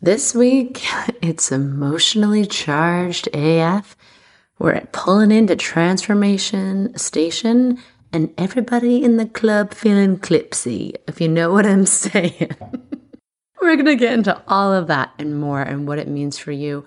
This week, it's emotionally charged AF. We're pulling into Transformation Station, and everybody in the club feeling clipsy, if you know what I'm saying. We're going to get into all of that and more and what it means for you.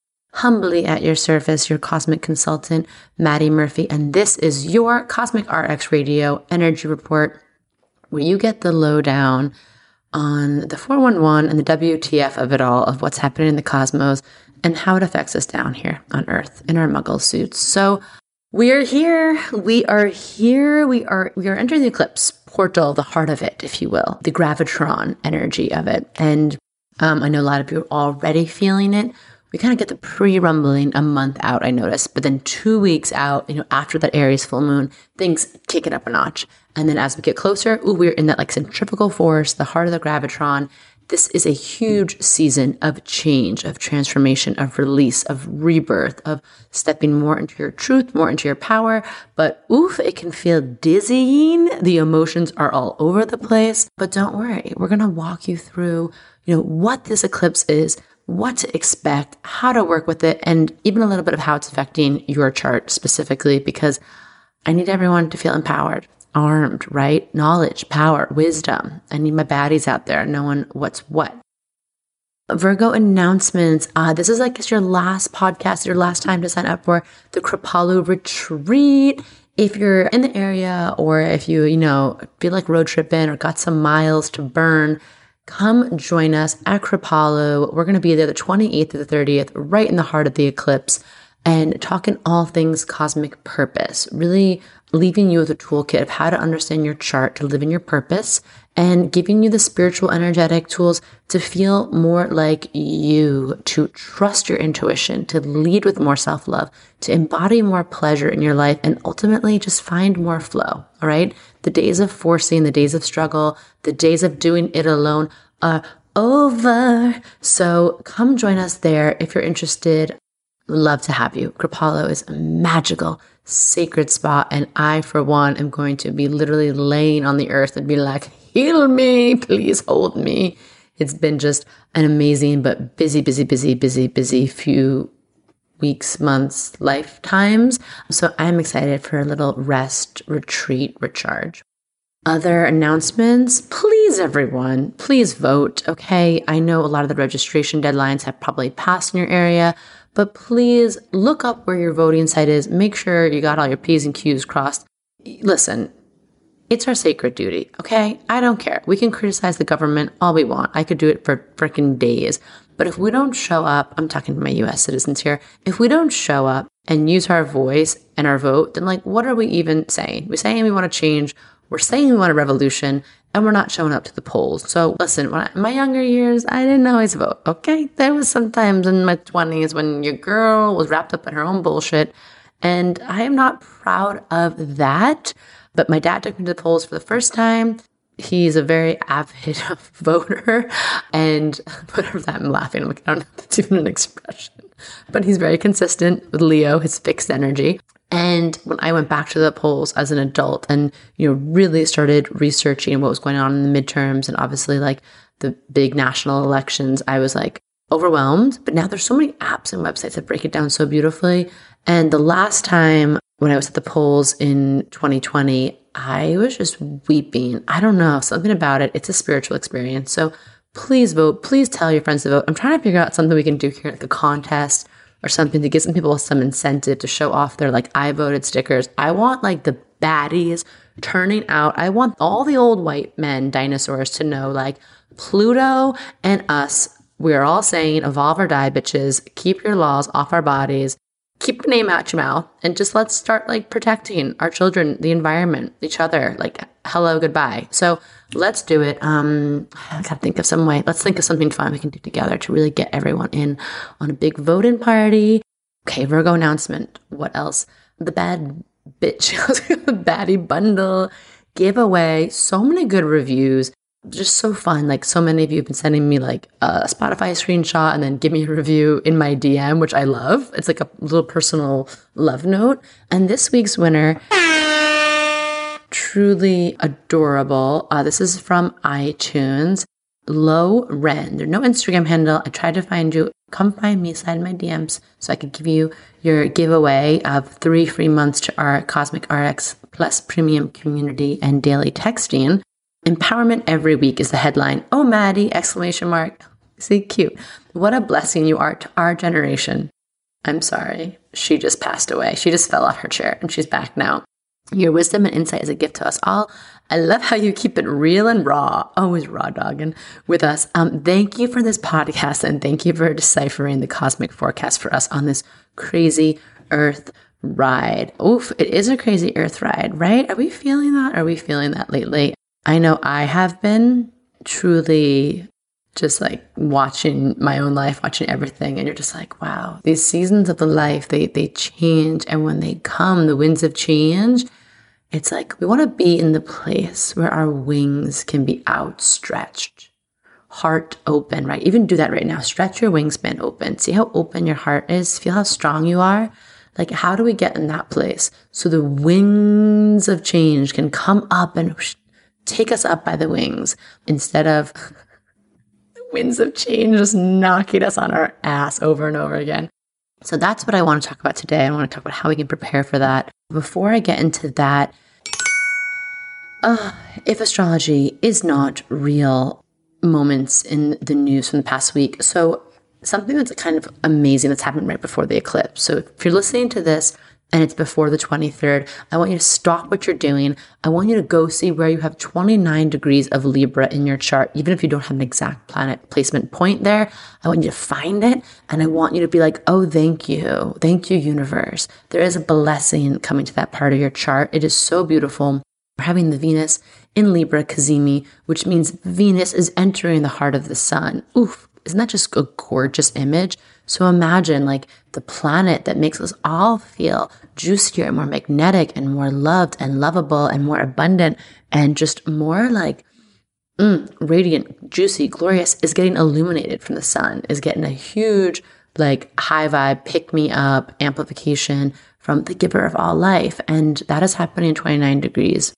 humbly at your service, your cosmic consultant, Maddie Murphy. And this is your Cosmic RX Radio Energy Report, where you get the lowdown on the 411 and the WTF of it all, of what's happening in the cosmos and how it affects us down here on Earth in our muggle suits. So, we are here. We are here. We are we are entering the eclipse portal, the heart of it, if you will, the gravitron energy of it. And um, I know a lot of you are already feeling it we kind of get the pre-rumbling a month out, I noticed. But then two weeks out, you know, after that Aries full moon, things kick it up a notch. And then as we get closer, ooh, we're in that like centrifugal force, the heart of the gravitron. This is a huge season of change, of transformation, of release, of rebirth, of stepping more into your truth, more into your power. But oof, it can feel dizzying. The emotions are all over the place. But don't worry, we're going to walk you through, you know, what this eclipse is, what to expect, how to work with it, and even a little bit of how it's affecting your chart specifically, because I need everyone to feel empowered, armed, right? Knowledge, power, wisdom. I need my baddies out there knowing what's what. Virgo announcements. Uh, this is, I guess, your last podcast, your last time to sign up for the Kripalu retreat. If you're in the area or if you, you know, feel like road tripping or got some miles to burn, Come join us at Kripalu. We're going to be there the 28th to the 30th, right in the heart of the eclipse, and talking all things cosmic purpose, really leaving you with a toolkit of how to understand your chart to live in your purpose and giving you the spiritual energetic tools to feel more like you, to trust your intuition, to lead with more self love, to embody more pleasure in your life, and ultimately just find more flow. All right. The days of forcing, the days of struggle, the days of doing it alone are over. So come join us there if you're interested. Love to have you. Kripalu is a magical, sacred spot. And I, for one, am going to be literally laying on the earth and be like, heal me, please hold me. It's been just an amazing, but busy, busy, busy, busy, busy few weeks, months, lifetimes. So I'm excited for a little rest, retreat, recharge. Other announcements, please, everyone, please vote. Okay. I know a lot of the registration deadlines have probably passed in your area, but please look up where your voting site is. Make sure you got all your P's and Q's crossed. Listen, it's our sacred duty, okay? I don't care. We can criticize the government all we want. I could do it for freaking days. But if we don't show up, I'm talking to my US citizens here, if we don't show up and use our voice and our vote, then like, what are we even saying? We're saying we want to change. We're saying we want a revolution and we're not showing up to the polls. So listen, I, in my younger years, I didn't always vote. Okay. There was sometimes in my twenties when your girl was wrapped up in her own bullshit. And I am not proud of that. But my dad took me to the polls for the first time. He's a very avid voter, and whatever that I'm laughing. I'm like, I don't know if that's even an expression, but he's very consistent with Leo, his fixed energy. And when I went back to the polls as an adult and, you know, really started researching what was going on in the midterms and obviously like the big national elections, I was like overwhelmed. But now there's so many apps and websites that break it down so beautifully. And the last time when I was at the polls in 2020, I was just weeping. I don't know, something about it. It's a spiritual experience. So please vote. Please tell your friends to vote. I'm trying to figure out something we can do here, like a contest or something to give some people some incentive to show off their like I voted stickers. I want like the baddies turning out. I want all the old white men dinosaurs to know like Pluto and us We are all saying evolve or die, bitches. Keep your laws off our bodies. Keep name out your mouth and just let's start like protecting our children, the environment, each other. Like, hello, goodbye. So let's do it. Um, I gotta think of some way. Let's think of something fun we can do together to really get everyone in on a big voting party. Okay, Virgo announcement. What else? The bad bitch, the baddie bundle giveaway. So many good reviews just so fun. Like so many of you have been sending me like a Spotify screenshot and then give me a review in my DM, which I love. It's like a little personal love note. And this week's winner, truly adorable. Uh, this is from iTunes. Low Ren. There's no Instagram handle. I tried to find you. Come find me, slide my DMs so I could give you your giveaway of three free months to our Cosmic RX Plus premium community and daily texting. Empowerment every week is the headline. Oh, Maddie! Exclamation mark. See, cute. What a blessing you are to our generation. I'm sorry. She just passed away. She just fell off her chair and she's back now. Your wisdom and insight is a gift to us all. I love how you keep it real and raw, always raw dogging with us. Um, thank you for this podcast and thank you for deciphering the cosmic forecast for us on this crazy earth ride. Oof, it is a crazy earth ride, right? Are we feeling that? Are we feeling that lately? I know I have been truly just like watching my own life, watching everything, and you're just like, wow, these seasons of the life, they they change. And when they come, the winds of change, it's like we want to be in the place where our wings can be outstretched, heart open, right? Even do that right now. Stretch your wingspan open. See how open your heart is. Feel how strong you are. Like, how do we get in that place so the wings of change can come up and whoosh, take us up by the wings instead of the winds of change just knocking us on our ass over and over again. So that's what I want to talk about today. I want to talk about how we can prepare for that. Before I get into that, uh, if astrology is not real moments in the news from the past week. So something that's kind of amazing that's happened right before the eclipse. So if you're listening to this and it's before the 23rd, I want you to stop what you're doing. I want you to go see where you have 29 degrees of Libra in your chart, even if you don't have an exact planet placement point there. I want you to find it and I want you to be like, oh, thank you. Thank you, universe. There is a blessing coming to that part of your chart. It is so beautiful. We're having the Venus in Libra Cazimi, which means Venus is entering the heart of the sun. Oof, isn't that just a gorgeous image? So imagine like the planet that makes us all feel juicier and more magnetic and more loved and lovable and more abundant and just more like mm, radiant, juicy, glorious is getting illuminated from the sun, is getting a huge like high vibe, pick me up, amplification from the giver of all life. And that is happening in 29 degrees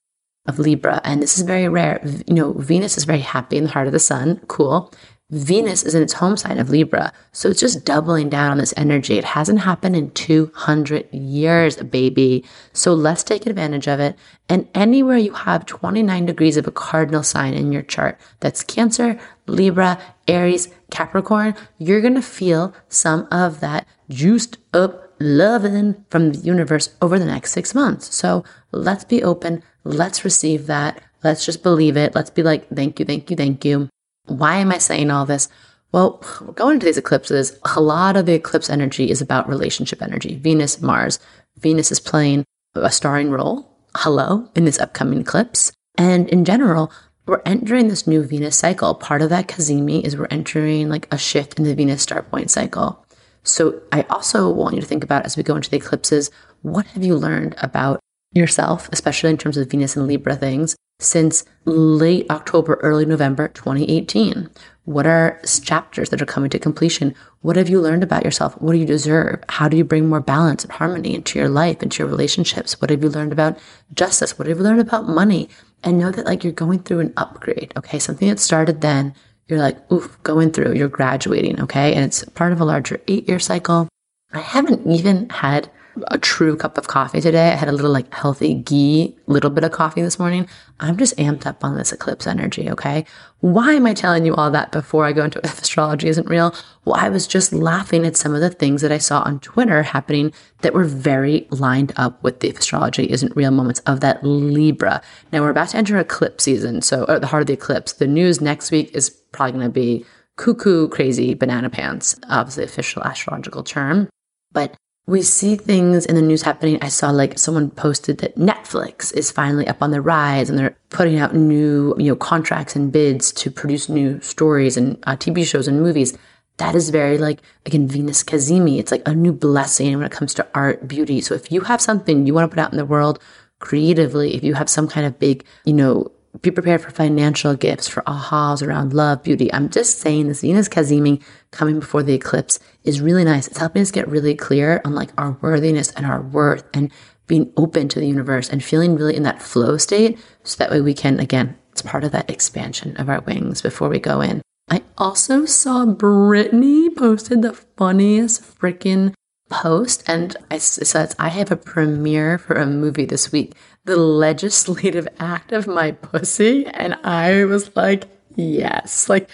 of Libra. And this is very rare. You know, Venus is very happy in the heart of the sun. Cool. Venus is in its home sign of Libra. So it's just doubling down on this energy. It hasn't happened in 200 years, baby. So let's take advantage of it. And anywhere you have 29 degrees of a cardinal sign in your chart, that's Cancer, Libra, Aries, Capricorn, you're going to feel some of that juiced up loving from the universe over the next six months. So let's be open. Let's receive that. Let's just believe it. Let's be like, thank you, thank you, thank you. Why am I saying all this? Well, going into these eclipses, a lot of the eclipse energy is about relationship energy. Venus, Mars. Venus is playing a starring role, hello, in this upcoming eclipse. And in general, we're entering this new Venus cycle. Part of that Cazimi is we're entering like a shift in the Venus star point cycle. So I also want you to think about as we go into the eclipses, what have you learned about yourself, especially in terms of Venus and Libra things? since late October, early November 2018? What are chapters that are coming to completion? What have you learned about yourself? What do you deserve? How do you bring more balance and harmony into your life, into your relationships? What have you learned about justice? What have you learned about money? And know that like you're going through an upgrade, okay? Something that started then, you're like, oof, going through, you're graduating, okay? And it's part of a larger eight year cycle. I haven't even had a true cup of coffee today. I had a little like healthy ghee, little bit of coffee this morning. I'm just amped up on this eclipse energy, okay? Why am I telling you all that before I go into if astrology isn't real? Well, I was just laughing at some of the things that I saw on Twitter happening that were very lined up with the astrology isn't real moments of that Libra. Now we're about to enter eclipse season, so at the heart of the eclipse. The news next week is probably going to be cuckoo crazy banana pants, obviously official astrological term. But we see things in the news happening. I saw like someone posted that Netflix is finally up on the rise and they're putting out new, you know, contracts and bids to produce new stories and uh, TV shows and movies. That is very like, again, Venus Cazimi. It's like a new blessing when it comes to art, beauty. So if you have something you want to put out in the world creatively, if you have some kind of big, you know, be prepared for financial gifts, for ahas around love, beauty. I'm just saying this Venus Cazimi coming before the eclipse is really nice. It's helping us get really clear on like our worthiness and our worth and being open to the universe and feeling really in that flow state. So that way we can, again, it's part of that expansion of our wings before we go in. I also saw Britney posted the funniest freaking post and I says I have a premiere for a movie this week the legislative act of my pussy. And I was like, yes. Like,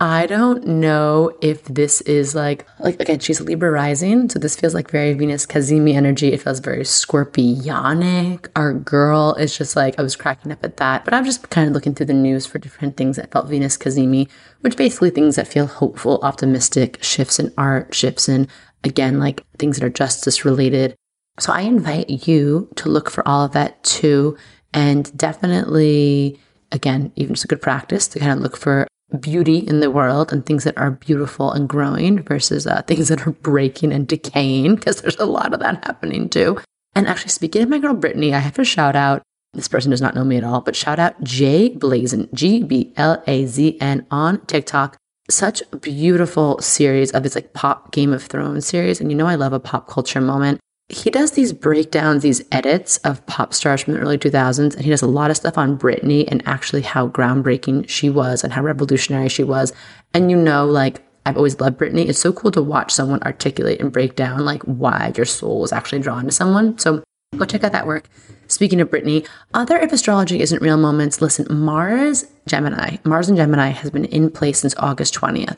I don't know if this is like, like again, she's Libra rising. So this feels like very Venus Cazimi energy. It feels very scorpionic. Our girl is just like, I was cracking up at that. But I'm just kind of looking through the news for different things that felt Venus Cazimi, which basically things that feel hopeful, optimistic, shifts in art, shifts in, again, like things that are justice related. So I invite you to look for all of that too. And definitely, again, even just a good practice to kind of look for beauty in the world and things that are beautiful and growing versus uh, things that are breaking and decaying, because there's a lot of that happening too. And actually, speaking of my girl Britney, I have to shout out this person does not know me at all, but shout out Jay Blazin, G B L A Z N on TikTok. Such a beautiful series of this like pop Game of Thrones series. And you know, I love a pop culture moment he does these breakdowns, these edits of pop stars from the early 2000s, and he does a lot of stuff on Britney and actually how groundbreaking she was and how revolutionary she was. And you know, like, I've always loved Britney. It's so cool to watch someone articulate and break down like why your soul was actually drawn to someone. So go check out that work. Speaking of Britney, other if astrology isn't real moments, listen, Mars Gemini, Mars and Gemini has been in place since August 20th.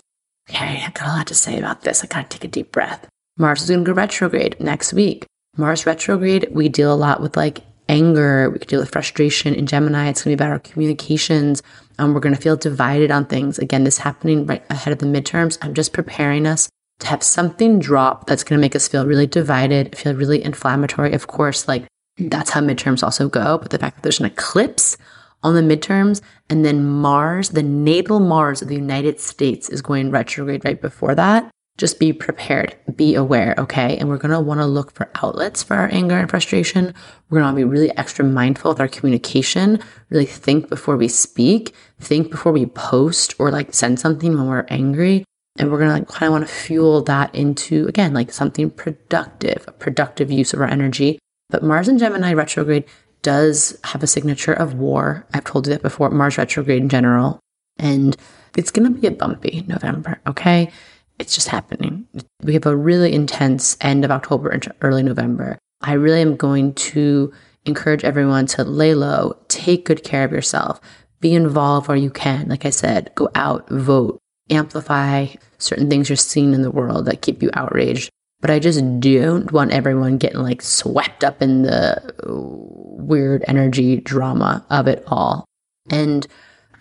Okay, I got a lot to say about this. I gotta take a deep breath. Mars is to go retrograde next week. Mars retrograde, we deal a lot with like anger. We could deal with frustration. In Gemini, it's to be about our communications. Um, we're to feel divided on things. Again, this happening right ahead of the midterms. I'm just preparing us have something drop that's going to make us feel really divided, feel really inflammatory. Of course, like that's how midterms also go. But the fact that there's an eclipse on the midterms and then Mars, the natal Mars of the United States is going retrograde right before that just be prepared, be aware, okay? And we're gonna wanna look for outlets for our anger and frustration. We're gonna be really extra mindful of our communication, really think before we speak, think before we post or like send something when we're angry. And we're gonna like kind of wanna fuel that into, again, like something productive, a productive use of our energy. But Mars and Gemini retrograde does have a signature of war. I've told you that before, Mars retrograde in general. And it's gonna be a bumpy November, okay? it's just happening. We have a really intense end of October into early November. I really am going to encourage everyone to lay low, take good care of yourself, be involved where you can. Like I said, go out, vote, amplify certain things you're seeing in the world that keep you outraged. But I just don't want everyone getting like swept up in the weird energy drama of it all. And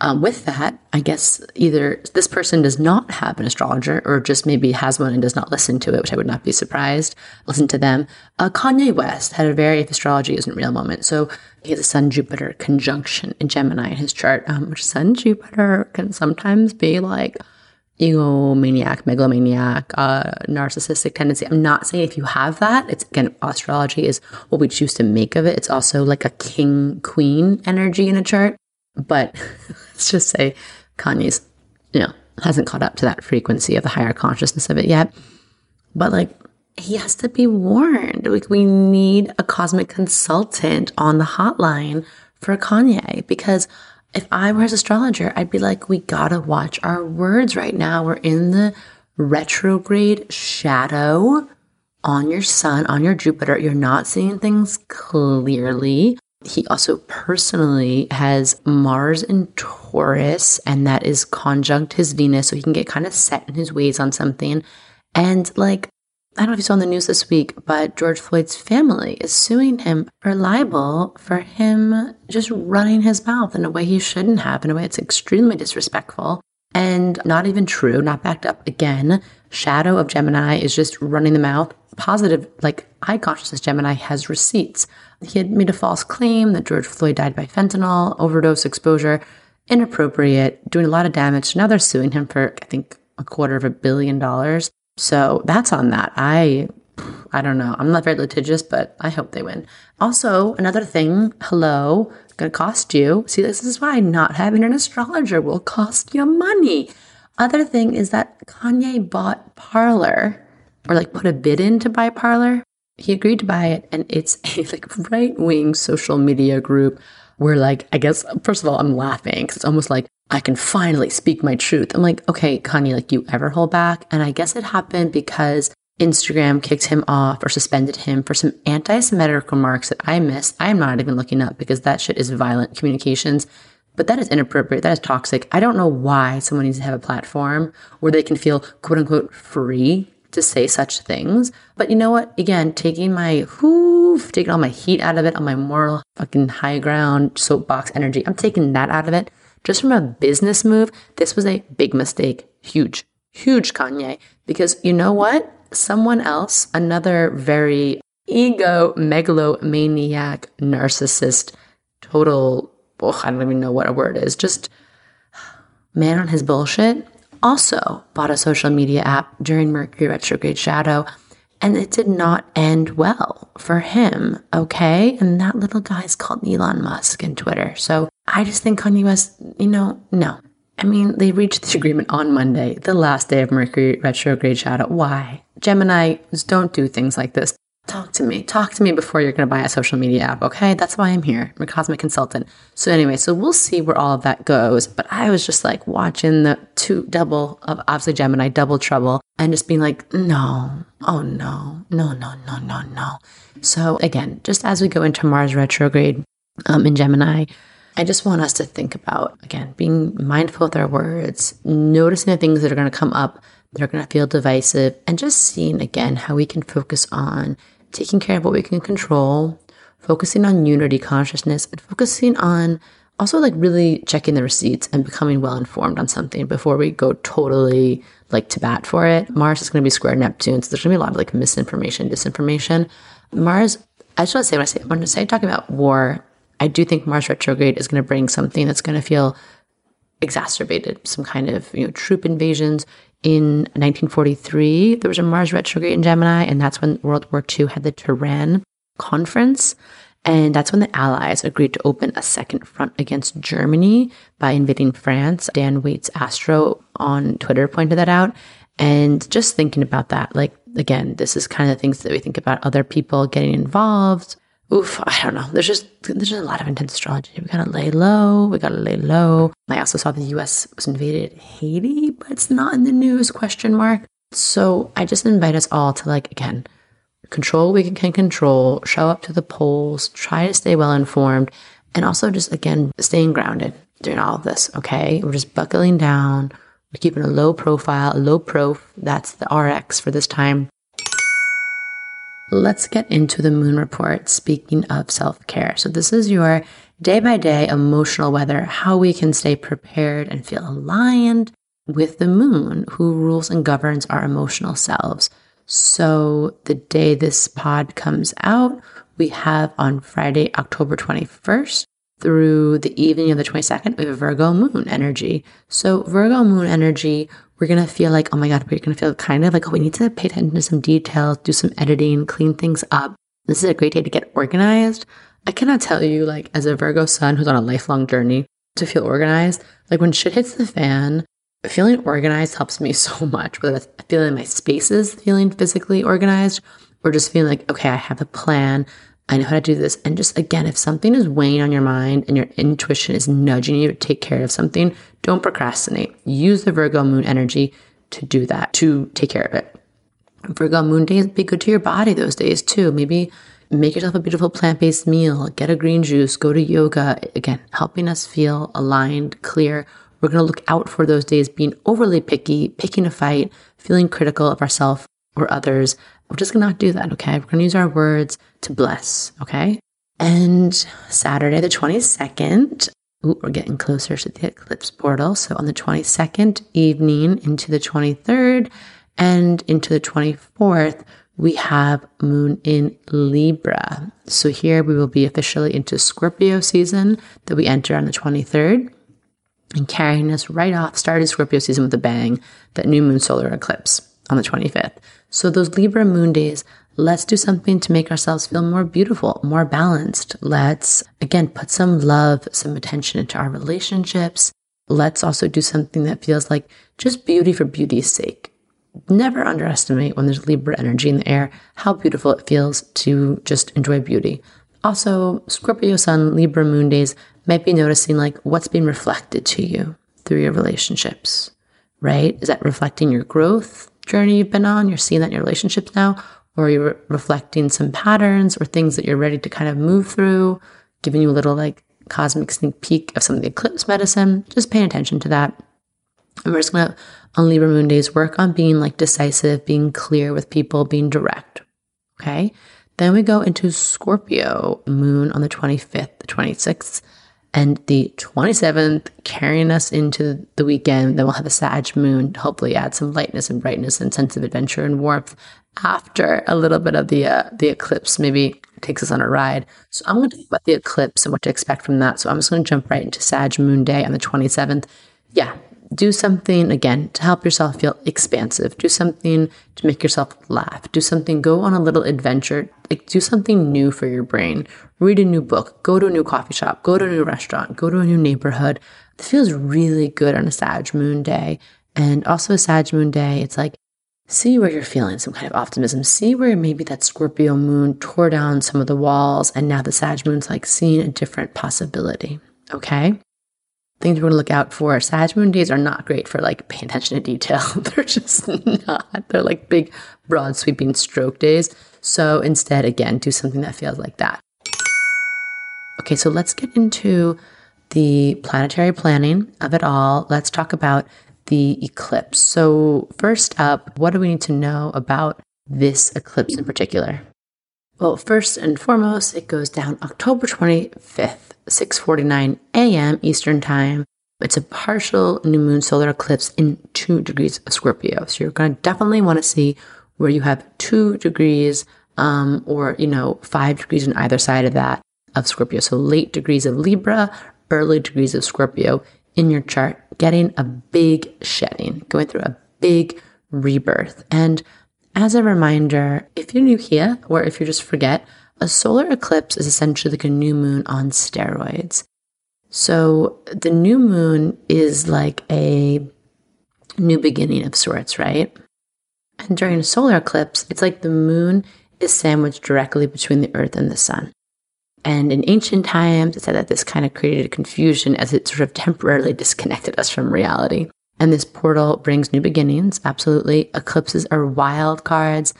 um, with that, I guess either this person does not have an astrologer or just maybe has one and does not listen to it, which I would not be surprised. Listen to them. Uh, Kanye West had a very, if astrology isn't real moment. So he has a Sun Jupiter conjunction in Gemini in his chart, um, which Sun Jupiter can sometimes be like egomaniac, megalomaniac, uh, narcissistic tendency. I'm not saying if you have that, it's again, astrology is what we choose to make of it. It's also like a king queen energy in a chart. But let's just say Kanye's, you know, hasn't caught up to that frequency of the higher consciousness of it yet. But like, he has to be warned. Like, we need a cosmic consultant on the hotline for Kanye because if I were his astrologer, I'd be like, we gotta watch our words right now. We're in the retrograde shadow on your sun, on your Jupiter. You're not seeing things clearly. He also personally has Mars in Taurus, and that is conjunct his Venus, so he can get kind of set in his ways on something. And like, I don't know if you saw on the news this week, but George Floyd's family is suing him for libel for him just running his mouth in a way he shouldn't have, in a way it's extremely disrespectful. and not even true, not backed up again. Shadow of Gemini is just running the mouth. Positive, like high consciousness Gemini has receipts. He had made a false claim that George Floyd died by fentanyl, overdose exposure, inappropriate, doing a lot of damage. Now they're suing him for, I think, a quarter of a billion dollars. So that's on that. I I don't know. I'm not very litigious, but I hope they win. Also, another thing, hello, gonna cost you. See, this is why not having an astrologer will cost you money. Other thing is that Kanye bought Parler or like put a bid in to buy Parler. He agreed to buy it, and it's a like right wing social media group where like I guess first of all I'm laughing because it's almost like I can finally speak my truth. I'm like, okay, Kanye, like you ever hold back? And I guess it happened because Instagram kicked him off or suspended him for some anti Semitic remarks that I missed. I'm not even looking up because that shit is violent communications. But that is inappropriate. That is toxic. I don't know why someone needs to have a platform where they can feel quote unquote free to say such things. But you know what? Again, taking my hoof, taking all my heat out of it, on my moral fucking high ground soapbox energy, I'm taking that out of it. Just from a business move, this was a big mistake. Huge, huge Kanye. Because you know what? someone else, another very ego megalomaniac narcissist, total, oh, I don't even know what a word is, just man on his bullshit, also bought a social media app during Mercury retrograde shadow. And it did not end well for him, okay? And that little guy is called Elon Musk and Twitter. So I just think Kanye West, you know, no, I mean, they reached this agreement on Monday, the last day of Mercury retrograde shadow. Why? Gemini, don't do things like this. Talk to me. Talk to me before you're going to buy a social media app, okay? That's why I'm here. I'm a cosmic consultant. So, anyway, so we'll see where all of that goes. But I was just like watching the two double of obviously Gemini, double trouble, and just being like, no, oh no, no, no, no, no, no. So, again, just as we go into Mars retrograde um, in Gemini, I just want us to think about, again, being mindful of our words, noticing the things that are going to come up that are going to feel divisive, and just seeing again how we can focus on taking care of what we can control, focusing on unity consciousness, and focusing on also like really checking the receipts and becoming well informed on something before we go totally like to bat for it. Mars is going to be square Neptune, so there's going to be a lot of like misinformation, disinformation. Mars, I just want to say when I say when I say talking about war, I do think Mars retrograde is going to bring something that's going to feel exacerbated, some kind of you know troop invasions. In 1943, there was a Mars retrograde in Gemini, and that's when World War II had the Tehran conference. And that's when the Allies agreed to open a second front against Germany by invading France. Dan Waits Astro on Twitter pointed that out. And just thinking about that, like, again, this is kind of things that we think about other people getting involved, oof, I don't know. There's just there's just a lot of intense astrology. We gotta lay low. We gotta lay low. I also saw the U.S. was invaded Haiti, but it's not in the news? Question mark. So I just invite us all to like again, control we can control. Show up to the polls. Try to stay well informed, and also just again staying grounded during all of this. Okay, we're just buckling down. We're keeping a low profile, a low prof. That's the RX for this time. Let's get into the moon report. Speaking of self care. So, this is your day by day emotional weather, how we can stay prepared and feel aligned with the moon, who rules and governs our emotional selves. So, the day this pod comes out, we have on Friday, October 21st through the evening of the 22nd, we have Virgo moon energy. So, Virgo moon energy we're going to feel like, oh my God, we're going to feel kind of like, oh, we need to pay attention to some details, do some editing, clean things up. This is a great day to get organized. I cannot tell you, like, as a Virgo sun who's on a lifelong journey to feel organized, like when shit hits the fan, feeling organized helps me so much, whether that's feeling my spaces, feeling physically organized, or just feeling like, okay, I have a plan. I know how to do this. And just again, if something is weighing on your mind and your intuition is nudging you to take care of something, don't procrastinate. Use the Virgo moon energy to do that, to take care of it. Virgo moon days be good to your body those days too. Maybe make yourself a beautiful plant based meal, get a green juice, go to yoga. Again, helping us feel aligned, clear. We're going to look out for those days being overly picky, picking a fight, feeling critical of ourselves or others. We're just to not do that, okay? We're to use our words to bless, okay? And Saturday, the 22nd, Ooh, we're getting closer to the eclipse portal. So on the 22nd evening into the 23rd and into the 24th, we have moon in Libra. So here we will be officially into Scorpio season that we enter on the 23rd and carrying us right off, started Scorpio season with a bang, that new moon solar eclipse on the 25th. So those Libra moon days, let's do something to make ourselves feel more beautiful, more balanced. Let's again put some love, some attention into our relationships. Let's also do something that feels like just beauty for beauty's sake never underestimate when there's Libra energy in the air how beautiful it feels to just enjoy beauty. Also, Scorpio Sun, Libra Moon days might be noticing like what's being reflected to you through your relationships, right? Is that reflecting your growth journey you've been on? You're seeing that in your relationships now, or you're re- reflecting some patterns or things that you're ready to kind of move through, giving you a little like cosmic sneak peek of some of the eclipse medicine. Just paying attention to that. And we're just gonna on Libra Moon days, work on being like decisive, being clear with people, being direct. Okay. Then we go into Scorpio moon on the 25th, the 26th, and the 27th, carrying us into the weekend. Then we'll have a Sag moon, hopefully add some lightness and brightness and sense of adventure and warmth after a little bit of the uh, the eclipse maybe takes us on a ride. So I'm going to talk about the eclipse and what to expect from that. So I'm just going to jump right into Sag moon day on the 27th. Yeah, do something again to help yourself feel expansive. Do something to make yourself laugh. Do something, go on a little adventure. Like do something new for your brain. Read a new book. Go to a new coffee shop. Go to a new restaurant. Go to a new neighborhood. It feels really good on a Sag Moon day. And also a Sag Moon day, it's like see where you're feeling some kind of optimism. See where maybe that Scorpio moon tore down some of the walls and now the Sag moon's like seeing a different possibility. Okay things we're going to look out for. Sag moon days are not great for like paying attention to detail. They're just not. They're like big, broad, sweeping stroke days. So instead, again, do something that feels like that. Okay, so let's get into the planetary planning of it all. Let's talk about the eclipse. So, first up, what do we need to know about this eclipse in particular? Well, first and foremost, it goes down October 25th. 6:49 a.m. Eastern Time. It's a partial new moon solar eclipse in 2 degrees of Scorpio. So you're going to definitely want to see where you have 2 degrees um, or, you know, 5 degrees on either side of that of Scorpio. So late degrees of Libra, early degrees of Scorpio in your chart, getting a big shedding, going through a big rebirth. And as a reminder, if you're new here or if you just forget, a solar eclipse is essentially like a new moon on steroids. So the new moon is like a new beginning of sorts, right? And during a solar eclipse, it's like the moon is sandwiched directly between the earth and the sun. And in ancient times, it said that this kind of created a confusion as it sort of temporarily disconnected us from reality. And this portal brings new beginnings, absolutely. Eclipses are wild cards.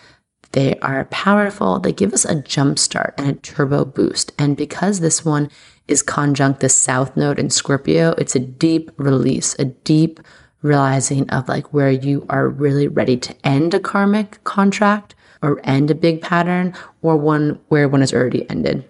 They are powerful. They give us a jump start and a turbo boost. And because this one is conjunct the south node in Scorpio, it's a deep release, a deep realizing of like where you are really ready to end a karmic contract or end a big pattern or one where one has already ended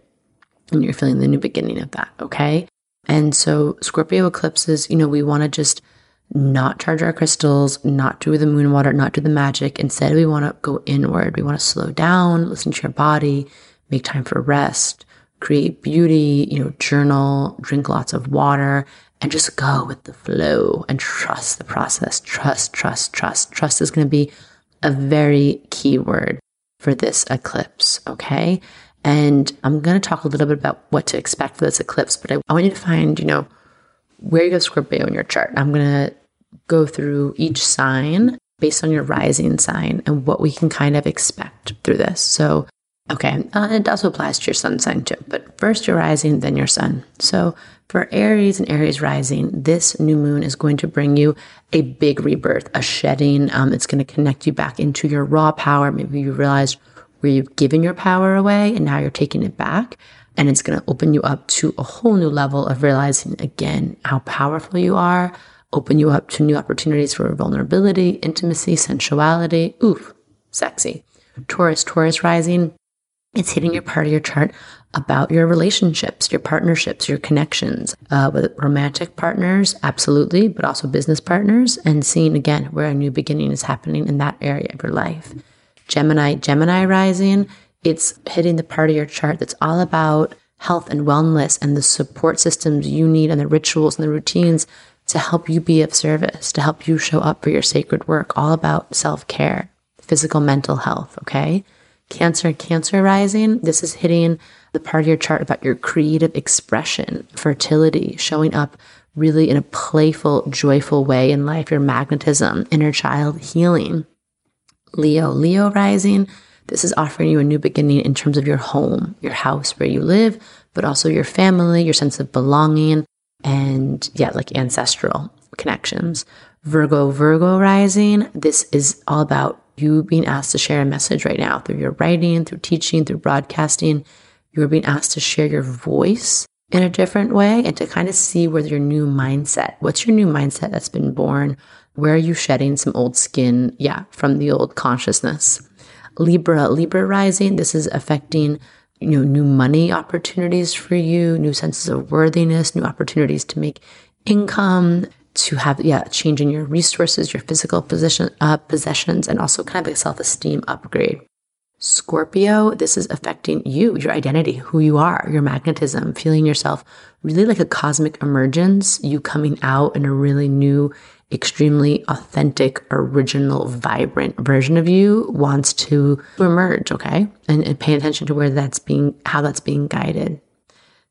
and you're feeling the new beginning of that. Okay. And so Scorpio eclipses, you know, we want to just not charge our crystals, not do the moon water, not do the magic. Instead, we want to go inward. We want to slow down, listen to your body, make time for rest, create beauty, you know, journal, drink lots of water, and just go with the flow and trust the process. Trust, trust, trust. Trust is going to be a very key word for this eclipse. Okay. And I'm going to talk a little bit about what to expect for this eclipse, but I, I want you to find, you know, where you go Scorpio in your chart. I'm going to go through each sign based on your rising sign and what we can kind of expect through this. So, okay, uh, it also applies to your sun sign too, but first your rising, then your sun. So, for Aries and Aries rising, this new moon is going to bring you a big rebirth, a shedding. Um, it's going to connect you back into your raw power. Maybe you realized where you've given your power away and now you're taking it back. And it's going to open you up to a whole new level of realizing again how powerful you are, open you up to new opportunities for vulnerability, intimacy, sensuality. Oof, sexy. Taurus, Taurus rising. It's hitting your part of your chart about your relationships, your partnerships, your connections uh, with romantic partners, absolutely, but also business partners, and seeing again where a new beginning is happening in that area of your life. Gemini, Gemini rising, it's hitting the part of your chart that's all about health and wellness and the support systems you need and the rituals and the routines to help you be of service, to help you show up for your sacred work, all about self care, physical, mental health. Okay. Cancer, Cancer rising, this is hitting the part of your chart about your creative expression, fertility, showing up really in a playful, joyful way in life, your magnetism, inner child healing. Leo, Leo rising, this is offering you a new beginning in terms of your home, your house where you live, but also your family, your sense of belonging, and yeah, like ancestral connections. Virgo, Virgo rising, this is all about you being asked to share a message right now through your writing, through teaching, through broadcasting. You're being asked to share your voice in a different way and to kind of see where your new mindset, what's your new mindset that's been born? Where are you shedding some old skin? Yeah, from the old consciousness. Libra, Libra rising, this is affecting you know new money opportunities for you, new senses of worthiness, new opportunities to make income, to have yeah change in your resources your physical position uh, possessions and also kind of a self-esteem upgrade. Scorpio this is affecting you your identity who you are your magnetism feeling yourself really like a cosmic emergence you coming out in a really new extremely authentic original vibrant version of you wants to emerge okay and, and pay attention to where that's being how that's being guided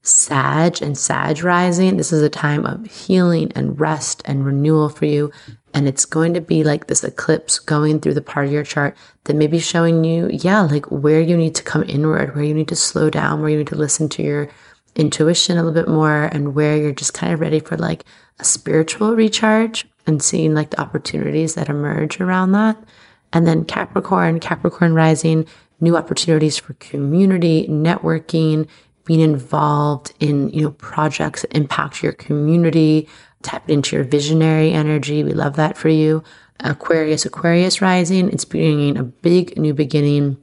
Sag and Sag rising. This is a time of healing and rest and renewal for you. And it's going to be like this eclipse going through the part of your chart that may be showing you, yeah, like where you need to come inward, where you need to slow down, where you need to listen to your intuition a little bit more, and where you're just kind of ready for like a spiritual recharge and seeing like the opportunities that emerge around that. And then Capricorn, Capricorn rising, new opportunities for community, networking, being involved in, you know, projects that impact your community, tap into your visionary energy. We love that for you. Aquarius, Aquarius rising, it's bringing a big new beginning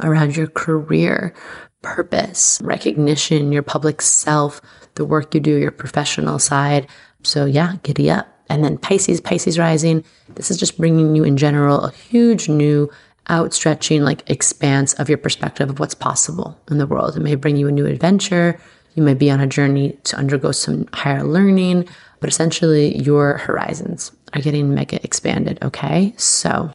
around your career, purpose, recognition, your public self, the work you do, your professional side. So yeah, giddy up. And then Pisces, Pisces rising, this is just bringing you in general a huge new outstretching like expanse of your perspective of what's possible in the world. It may bring you a new adventure. You may be on a journey to undergo some higher learning, but essentially your horizons are getting mega expanded. Okay. So,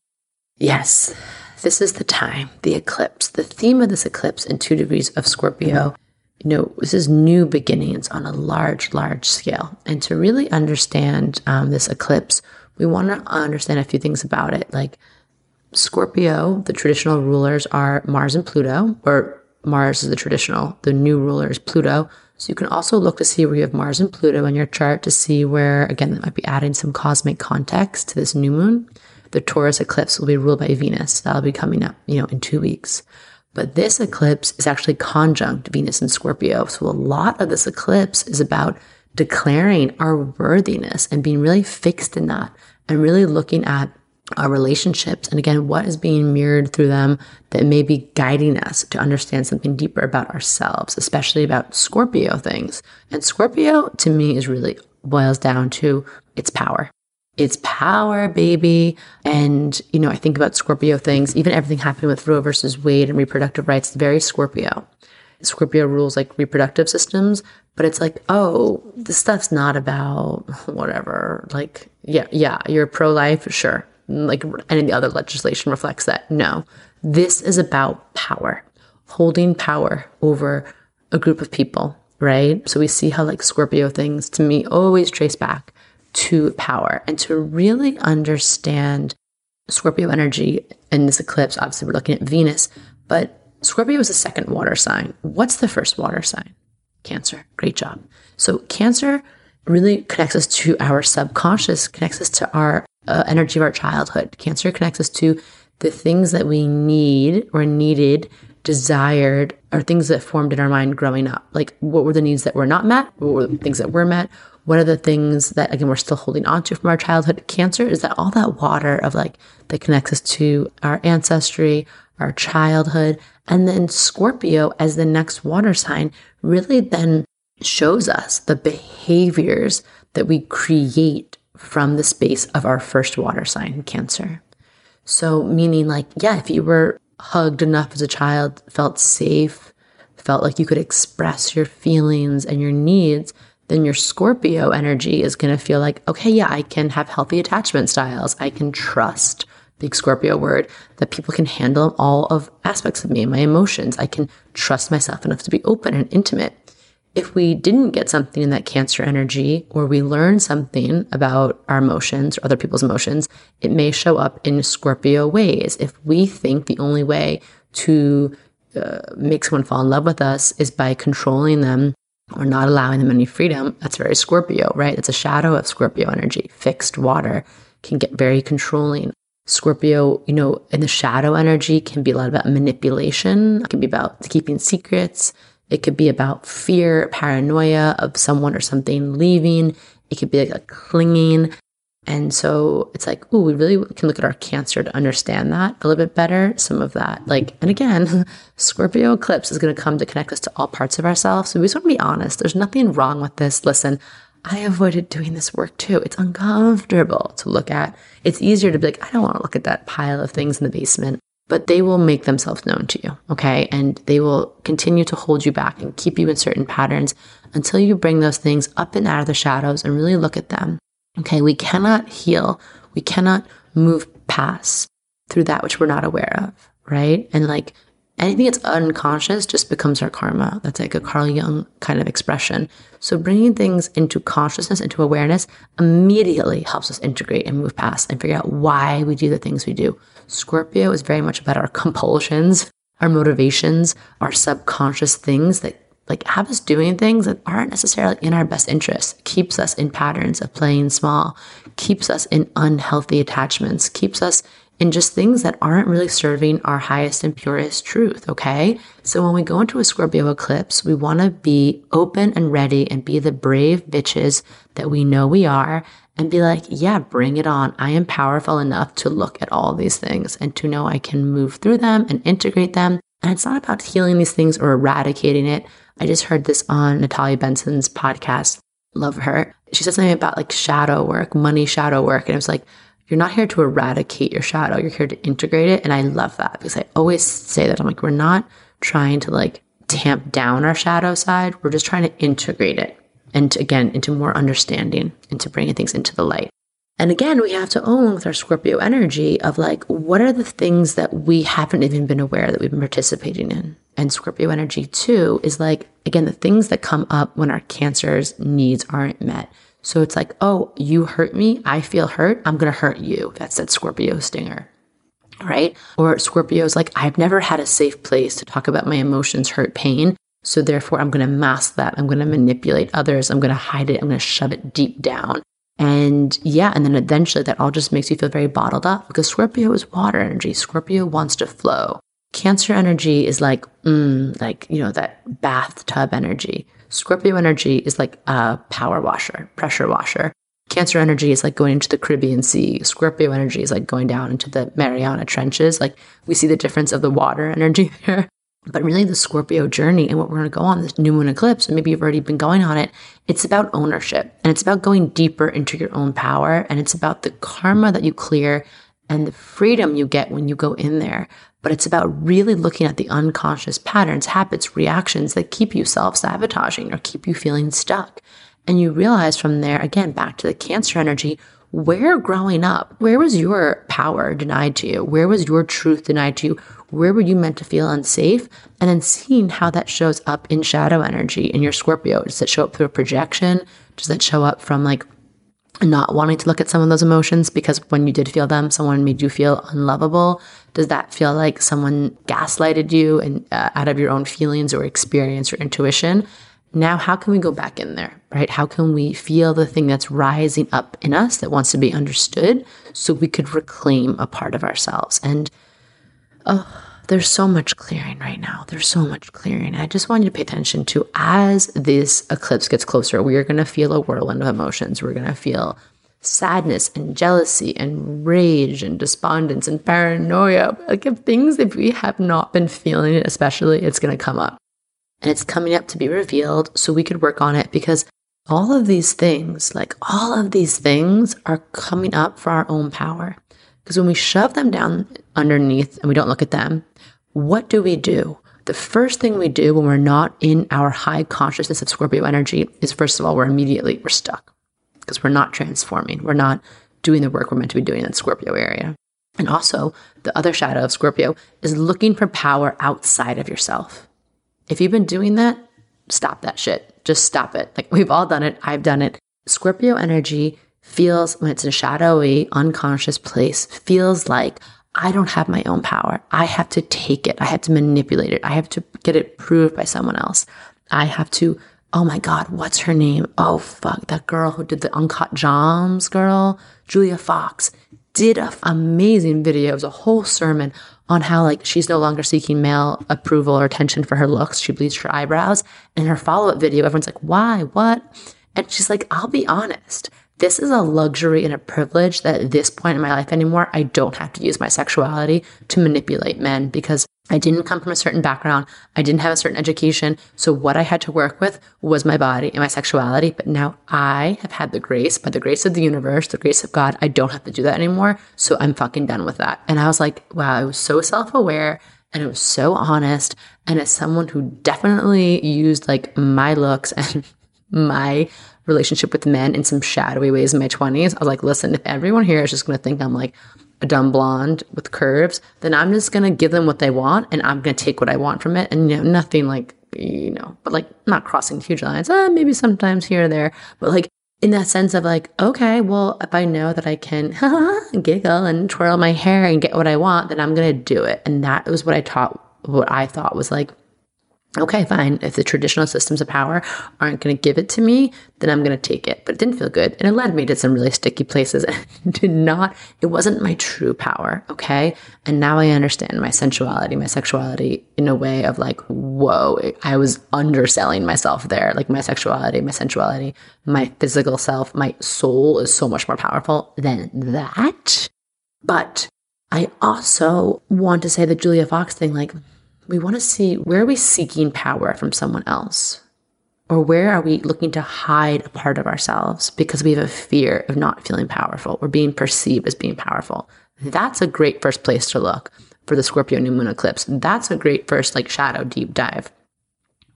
yes, this is the time, the eclipse. The theme of this eclipse in two degrees of Scorpio, you know, this is new beginnings on a large, large scale. And to really understand um, this eclipse, we want to understand a few things about it. Like, Scorpio, the traditional rulers are Mars and Pluto, or Mars is the traditional, the new ruler is Pluto. So you can also look to see where you have Mars and Pluto in your chart to see where, again, that might be adding some cosmic context to this new moon. The Taurus eclipse will be ruled by Venus. That'll be coming up, you know, in two weeks. But this eclipse is actually conjunct Venus and Scorpio. So a lot of this eclipse is about declaring our worthiness and being really fixed in that and really looking at our relationships. And again what is being mirrored through them that may be guiding us to understand something deeper about ourselves especially about scorpio things. And scorpio to me is really boils down to its power it's power baby and you know i think about scorpio things even everything happening with roe versus wade and reproductive rights very scorpio Scorpio rules like reproductive systems, but it's like, oh, this stuff's not about whatever. Like, yeah, yeah, you're pro life, sure like any of the other legislation reflects that. No, this is about power, holding power over a group of people, right? So we see how like Scorpio things to me always trace back to power and to really understand Scorpio energy in this eclipse. Obviously, we're looking at Venus, but Scorpio is the second water sign. What's the first water sign? Cancer. Great job. So, Cancer really connects us to our subconscious, connects us to our uh, energy of our childhood. Cancer connects us to the things that we need or needed, desired, or things that formed in our mind growing up. Like, what were the needs that were not met? What were the things that were met? What are the things that, again, we're still holding on to from our childhood? Cancer is that all that water of like that connects us to our ancestry, our childhood. And then Scorpio as the next water sign really then shows us the behaviors that we create from the space of our first water sign, Cancer. So, meaning like, yeah, if you were hugged enough as a child, felt safe, felt like you could express your feelings and your needs, then your Scorpio energy is going to feel like, okay, yeah, I can have healthy attachment styles. I can trust, big Scorpio word, that people can handle all of aspects of me, my emotions. I can trust myself enough to be open and intimate. If we didn't get something in that Cancer energy, or we learn something about our emotions or other people's emotions, it may show up in Scorpio ways. If we think the only way to uh, make someone fall in love with us is by controlling them or not allowing them any freedom, that's very Scorpio, right? It's a shadow of Scorpio energy. Fixed water can get very controlling. Scorpio, you know, in the shadow energy can be a lot about manipulation. It can be about keeping secrets. It could be about fear, paranoia of someone or something leaving. It could be like a clinging. And so it's like, oh, we really can look at our cancer to understand that a little bit better. Some of that, like, and again, Scorpio eclipse is going to come to connect us to all parts of ourselves. So we just want to be honest. There's nothing wrong with this. Listen, I avoided doing this work too. It's uncomfortable to look at. It's easier to be like, I don't want to look at that pile of things in the basement, but they will make themselves known to you. Okay. And they will continue to hold you back and keep you in certain patterns until you bring those things up and out of the shadows and really look at them. Okay. We cannot heal. We cannot move past through that which we're not aware of. Right. And like anything that's unconscious just becomes our karma. That's like a Carl Jung kind of expression. So bringing things into consciousness, into awareness immediately helps us integrate and move past and figure out why we do the things we do. Scorpio is very much about our compulsions, our motivations, our subconscious things that like have us doing things that aren't necessarily in our best interest, keeps us in patterns of playing small, keeps us in unhealthy attachments, keeps us in just things that aren't really serving our highest and purest truth. Okay. So when we go into a Scorpio eclipse, we want to be open and ready and be the brave bitches that we know we are and be like, yeah, bring it on. I am powerful enough to look at all these things and to know I can move through them and integrate them. And it's not about healing these things or eradicating it. I just heard this on Natalia Benson's podcast. Love her. She said something about like shadow work, money shadow work. And it was like, you're not here to eradicate your shadow. You're here to integrate it. And I love that because I always say that I'm like, we're not trying to like tamp down our shadow side. We're just trying to integrate it. And again, into more understanding, into bringing things into the light. And again, we have to own with our Scorpio energy of like, what are the things that we haven't even been aware that we've been participating in? And Scorpio energy too is like, again, the things that come up when our Cancer's needs aren't met. So it's like, oh, you hurt me. I feel hurt. I'm going to hurt you. That's that Scorpio stinger. Right. Or Scorpio's like, I've never had a safe place to talk about my emotions, hurt, pain. So therefore, I'm going to mask that. I'm going to manipulate others. I'm going to hide it. I'm going to shove it deep down. And yeah, and then eventually that all just makes you feel very bottled up because Scorpio is water energy. Scorpio wants to flow. Cancer energy is like, mm, like, you know, that bathtub energy. Scorpio energy is like a power washer, pressure washer. Cancer energy is like going into the Caribbean Sea. Scorpio energy is like going down into the Mariana Trenches. Like we see the difference of the water energy there. But really, the Scorpio journey and what we're going to go on this new moon eclipse, and maybe you've already been going on it, it's about ownership and it's about going deeper into your own power. And it's about the karma that you clear and the freedom you get when you go in there but it's about really looking at the unconscious patterns, habits, reactions that keep you self sabotaging or keep you feeling stuck. And you realize from there, again, back to the cancer energy, where growing up, where was your power denied to you? Where was your truth denied to you? Where were you meant to feel unsafe? And then seeing how that shows up in shadow energy in your Scorpio. Does it show up through a projection? Does it show up from like not wanting to look at some of those emotions because when you did feel them, someone made you feel unlovable? Does that feel like someone gaslighted you and uh, out of your own feelings or experience or intuition? Now, how can we go back in there, right? How can we feel the thing that's rising up in us that wants to be understood so we could reclaim a part of ourselves? And oh, there's so much clearing right now. There's so much clearing. I just want you to pay attention to as this eclipse gets closer, we are going to feel a whirlwind of emotions. We're going to feel sadness and jealousy and rage and despondence and paranoia. Like if things if we have not been feeling it, especially, it's going to come up. And it's coming up to be revealed so we could work on it because all of these things, like all of these things are coming up for our own power. Because when we shove them down underneath and we don't look at them, what do we do? The first thing we do when we're not in our high consciousness of Scorpio energy is first of all, we're immediately, we're stuck because we're not transforming. We're not doing the work we're meant to be doing in the Scorpio area. And also, the other shadow of Scorpio is looking for power outside of yourself. If you've been doing that, stop that shit. Just stop it. Like we've all done it. I've done it. Scorpio energy feels when it's in a shadowy, unconscious place, feels like I don't have my own power. I have to take it. I have to manipulate it. I have to get it proved by someone else. I have to oh my God, what's her name? Oh, fuck, that girl who did the Uncut Gems girl, Julia Fox, did an amazing video. It was a whole sermon on how like she's no longer seeking male approval or attention for her looks. She bleached her eyebrows. And in her follow up video, everyone's like, why? What? And she's like, I'll be honest. This is a luxury and a privilege that at this point in my life anymore, I don't have to use my sexuality to manipulate men because I didn't come from a certain background. I didn't have a certain education. So what I had to work with was my body and my sexuality. But now I have had the grace, by the grace of the universe, the grace of God, I don't have to do that anymore. So I'm fucking done with that. And I was like, wow, I was so self aware and it was so honest. And as someone who definitely used like my looks and my relationship with men in some shadowy ways in my 20s. I was like, listen, if everyone here is just going to think I'm like a dumb blonde with curves, then I'm just going to give them what they want and I'm going to take what I want from it. And, you know, nothing like, you know, but like not crossing huge lines, uh, maybe sometimes here and there, but like in that sense of like, okay, well, if I know that I can giggle and twirl my hair and get what I want, then I'm going to do it. And that was what I taught, what I thought was like okay, fine. If the traditional systems of power aren't going to give it to me, then I'm going to take it. But it didn't feel good. And it led me to some really sticky places and did not, it wasn't my true power. Okay. And now I understand my sensuality, my sexuality in a way of like, whoa, I was underselling myself there. Like my sexuality, my sensuality, my physical self, my soul is so much more powerful than that. But I also want to say the Julia Fox thing, like, we want to see where are we seeking power from someone else? Or where are we looking to hide a part of ourselves because we have a fear of not feeling powerful or being perceived as being powerful? That's a great first place to look for the Scorpio new moon eclipse. That's a great first like shadow deep dive.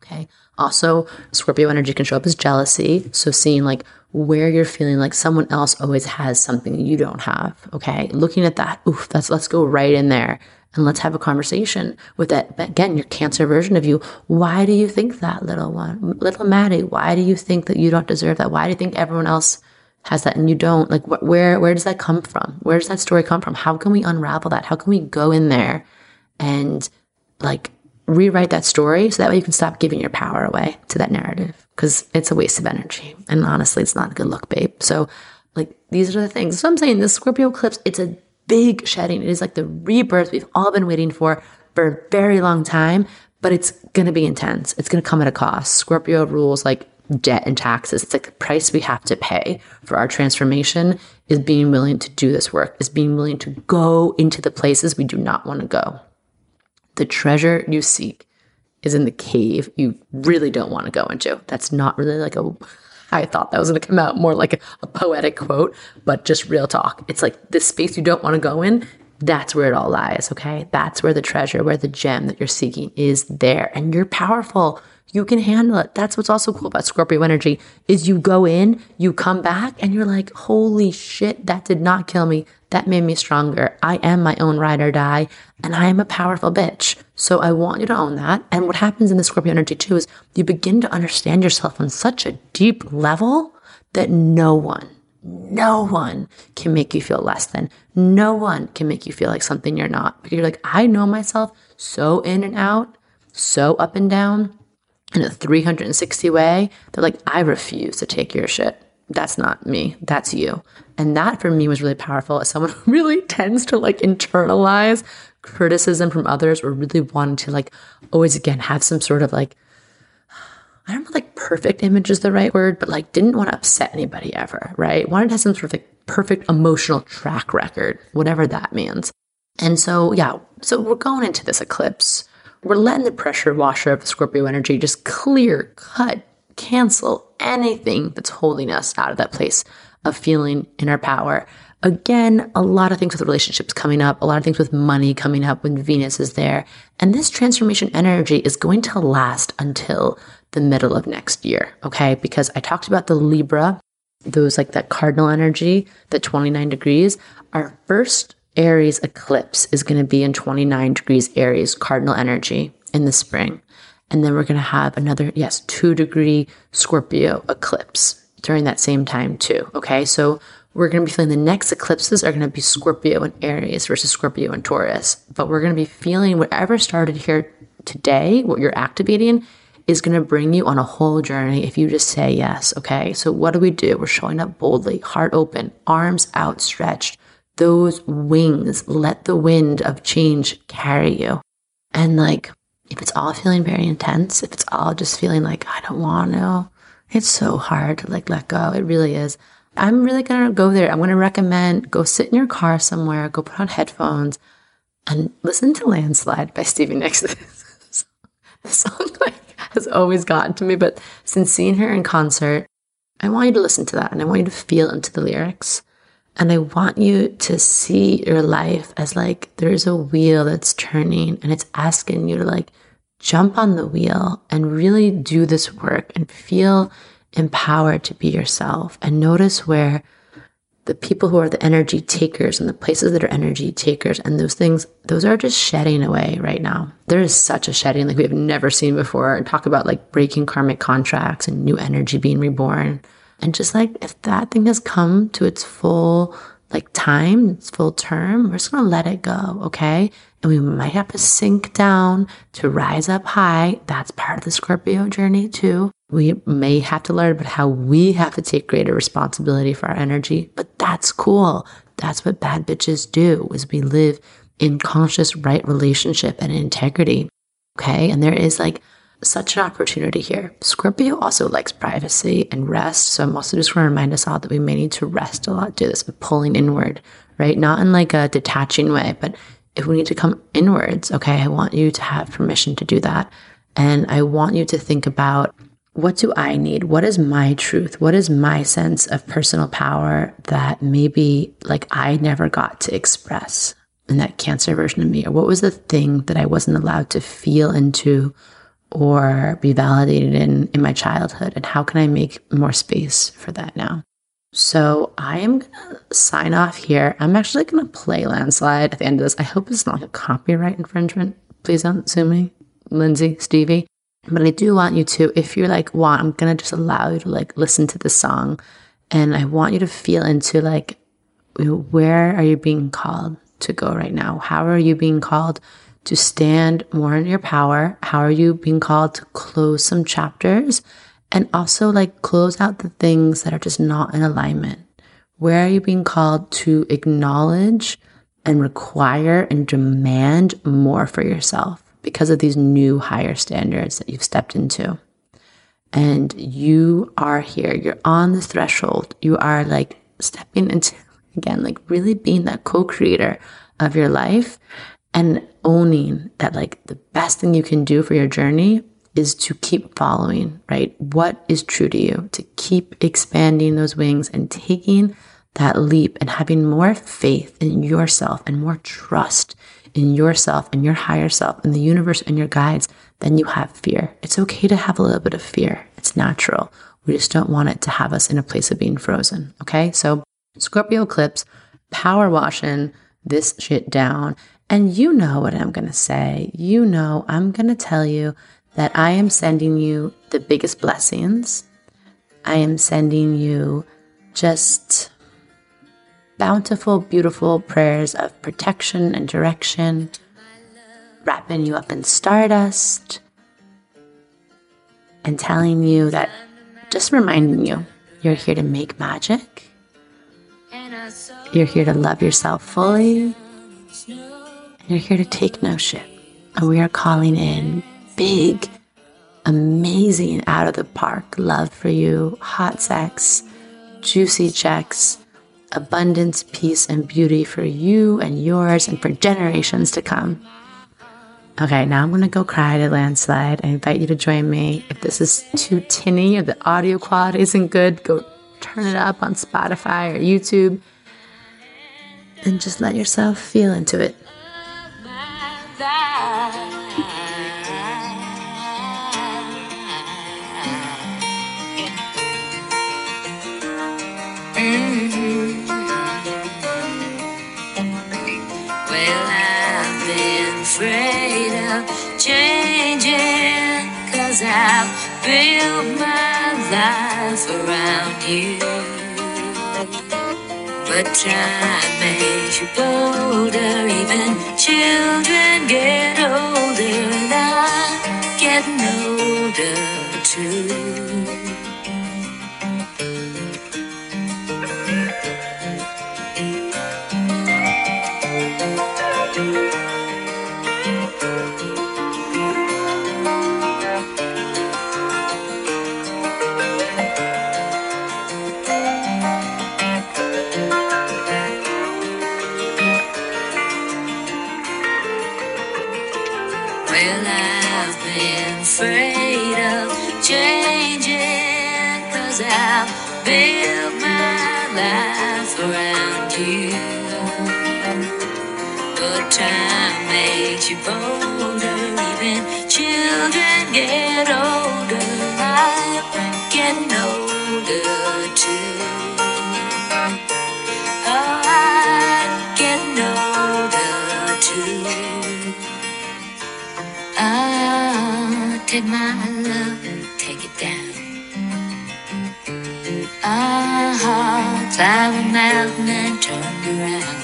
Okay. Also, Scorpio energy can show up as jealousy. So seeing like where you're feeling like someone else always has something you don't have. Okay. Looking at that, oof, that's let's go right in there and let's have a conversation with that. Again, your cancer version of you. Why do you think that, little one? Little Maddie, why do you think that you don't deserve that? Why do you think everyone else has that and you don't? Like, wh- where, where does that come from? Where does that story come from? How can we unravel that? How can we go in there and like rewrite that story so that way you can stop giving your power away to that narrative? Because it's a waste of energy. And honestly, it's not a good look, babe. So, like, these are the things. So I'm saying this Scorpio eclipse, it's a big shedding. It is like the rebirth we've all been waiting for for a very long time, but it's going to be intense. It's going to come at a cost. Scorpio rules like debt and taxes. It's like the price we have to pay for our transformation is being willing to do this work, is being willing to go into the places we do not want to go. The treasure you seek is in the cave you really don't want to go into. That's not really like a I thought that was going to come out more like a, a poetic quote, but just real talk. It's like this space you don't want to go in. That's where it all lies. Okay. That's where the treasure, where the gem that you're seeking is there. And you're powerful. You can handle it. That's what's also cool about Scorpio energy is you go in, you come back and you're like, holy shit, that did not kill me. That made me stronger. I am my own ride or die and I am a powerful bitch. So I want you to own that. And what happens in the Scorpio energy too is you begin to understand yourself on such a deep level that no one, no one can make you feel less than. No one can make you feel like something you're not. Because you're like, I know myself so in and out, so up and down in a 360 way. They're like, I refuse to take your shit. That's not me. That's you. And that for me was really powerful as someone who really tends to like internalize criticism from others or really wanting to like always again have some sort of like I don't know like perfect image is the right word, but like didn't want to upset anybody ever, right? Wanted to have some sort of like perfect emotional track record, whatever that means. And so, yeah, so we're going into this eclipse. We're letting the pressure washer of the Scorpio energy just clear, cut, cancel anything that's holding us out of that place of feeling in our power. Again, a lot of things with relationships coming up, a lot of things with money coming up when Venus is there. And this transformation energy is going to last until the middle of next year. Okay. Because I talked about the Libra, those like that cardinal energy, the 29 degrees. Our first Aries eclipse is going to be in 29 degrees Aries, cardinal energy in the spring. And then we're going to have another, yes, two degree Scorpio eclipse during that same time, too. Okay. So we're going to be feeling the next eclipses are going to be Scorpio and Aries versus Scorpio and Taurus. But we're going to be feeling whatever started here today, what you're activating is going to bring you on a whole journey if you just say yes. Okay. So what do we do? We're showing up boldly, heart open, arms outstretched, those wings. Let the wind of change carry you. And like, if it's all feeling very intense, if it's all just feeling like, I don't want to, it's so hard to like let go. It really is. I'm really going to go there. I'm going to recommend go sit in your car somewhere, go put on headphones and listen to Landslide by Stevie Nicks. the song like has always gotten to me, but since seeing her in concert, I want you to listen to that and I want you to feel into the lyrics. And I want you to see your life as like there's a wheel that's turning and it's asking you to like jump on the wheel and really do this work and feel empowered to be yourself and notice where the people who are the energy takers and the places that are energy takers and those things, those are just shedding away right now. There is such a shedding like we have never seen before. And talk about like breaking karmic contracts and new energy being reborn. And just like if that thing has come to its full like time, its full term, we're just gonna let it go, okay? And we might have to sink down to rise up high. That's part of the Scorpio journey too. We may have to learn about how we have to take greater responsibility for our energy, but that's cool. That's what bad bitches do is we live in conscious right relationship and integrity. Okay. And there is like such an opportunity here. Scorpio also likes privacy and rest. So I'm also just going to remind us all that we may need to rest a lot, do this with pulling inward, right? Not in like a detaching way, but if we need to come inwards, okay, I want you to have permission to do that. And I want you to think about what do I need? What is my truth? What is my sense of personal power that maybe like I never got to express in that cancer version of me? Or what was the thing that I wasn't allowed to feel into or be validated in in my childhood and how can i make more space for that now so i am gonna sign off here i'm actually gonna play landslide at the end of this i hope it's not a copyright infringement please don't sue me lindsay stevie but i do want you to if you're like well i'm gonna just allow you to like listen to the song and i want you to feel into like where are you being called to go right now how are you being called to stand more in your power? How are you being called to close some chapters and also like close out the things that are just not in alignment? Where are you being called to acknowledge and require and demand more for yourself because of these new higher standards that you've stepped into? And you are here, you're on the threshold. You are like stepping into, again, like really being that co creator of your life and owning that like the best thing you can do for your journey is to keep following, right? What is true to you, to keep expanding those wings and taking that leap and having more faith in yourself and more trust in yourself and your higher self and the universe and your guides then you have fear. It's okay to have a little bit of fear. It's natural. We just don't want it to have us in a place of being frozen. Okay. So Scorpio eclipse, power washing this shit down and you know what I'm going to say. You know, I'm going to tell you that I am sending you the biggest blessings. I am sending you just bountiful, beautiful prayers of protection and direction, wrapping you up in stardust, and telling you that, just reminding you, you're here to make magic. You're here to love yourself fully And You're here to take no shit. And we are calling in big, amazing, out of the park love for you, hot sex, juicy checks, abundance, peace, and beauty for you and yours and for generations to come. Okay, now I'm gonna go cry to landslide. I invite you to join me. If this is too tinny or the audio quality isn't good, go turn it up on Spotify or YouTube and just let yourself feel into it. Afraid of changing, cause I've built my life around you. But time makes you bolder, even children get older, and I'm getting older too. Time makes you bolder, even children get older. I'm getting older too. I'm older too. Ah, take my love and take it down. Ah, climb a mountain and turn around.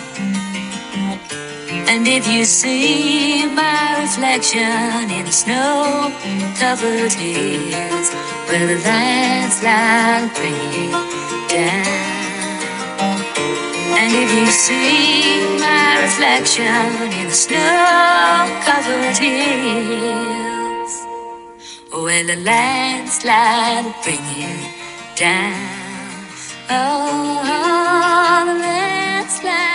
And if you see my reflection in the snow covered hills, where the landslide bring it down. And if you see my reflection in the snow covered hills, when the landslide bring it down. Oh, the landslide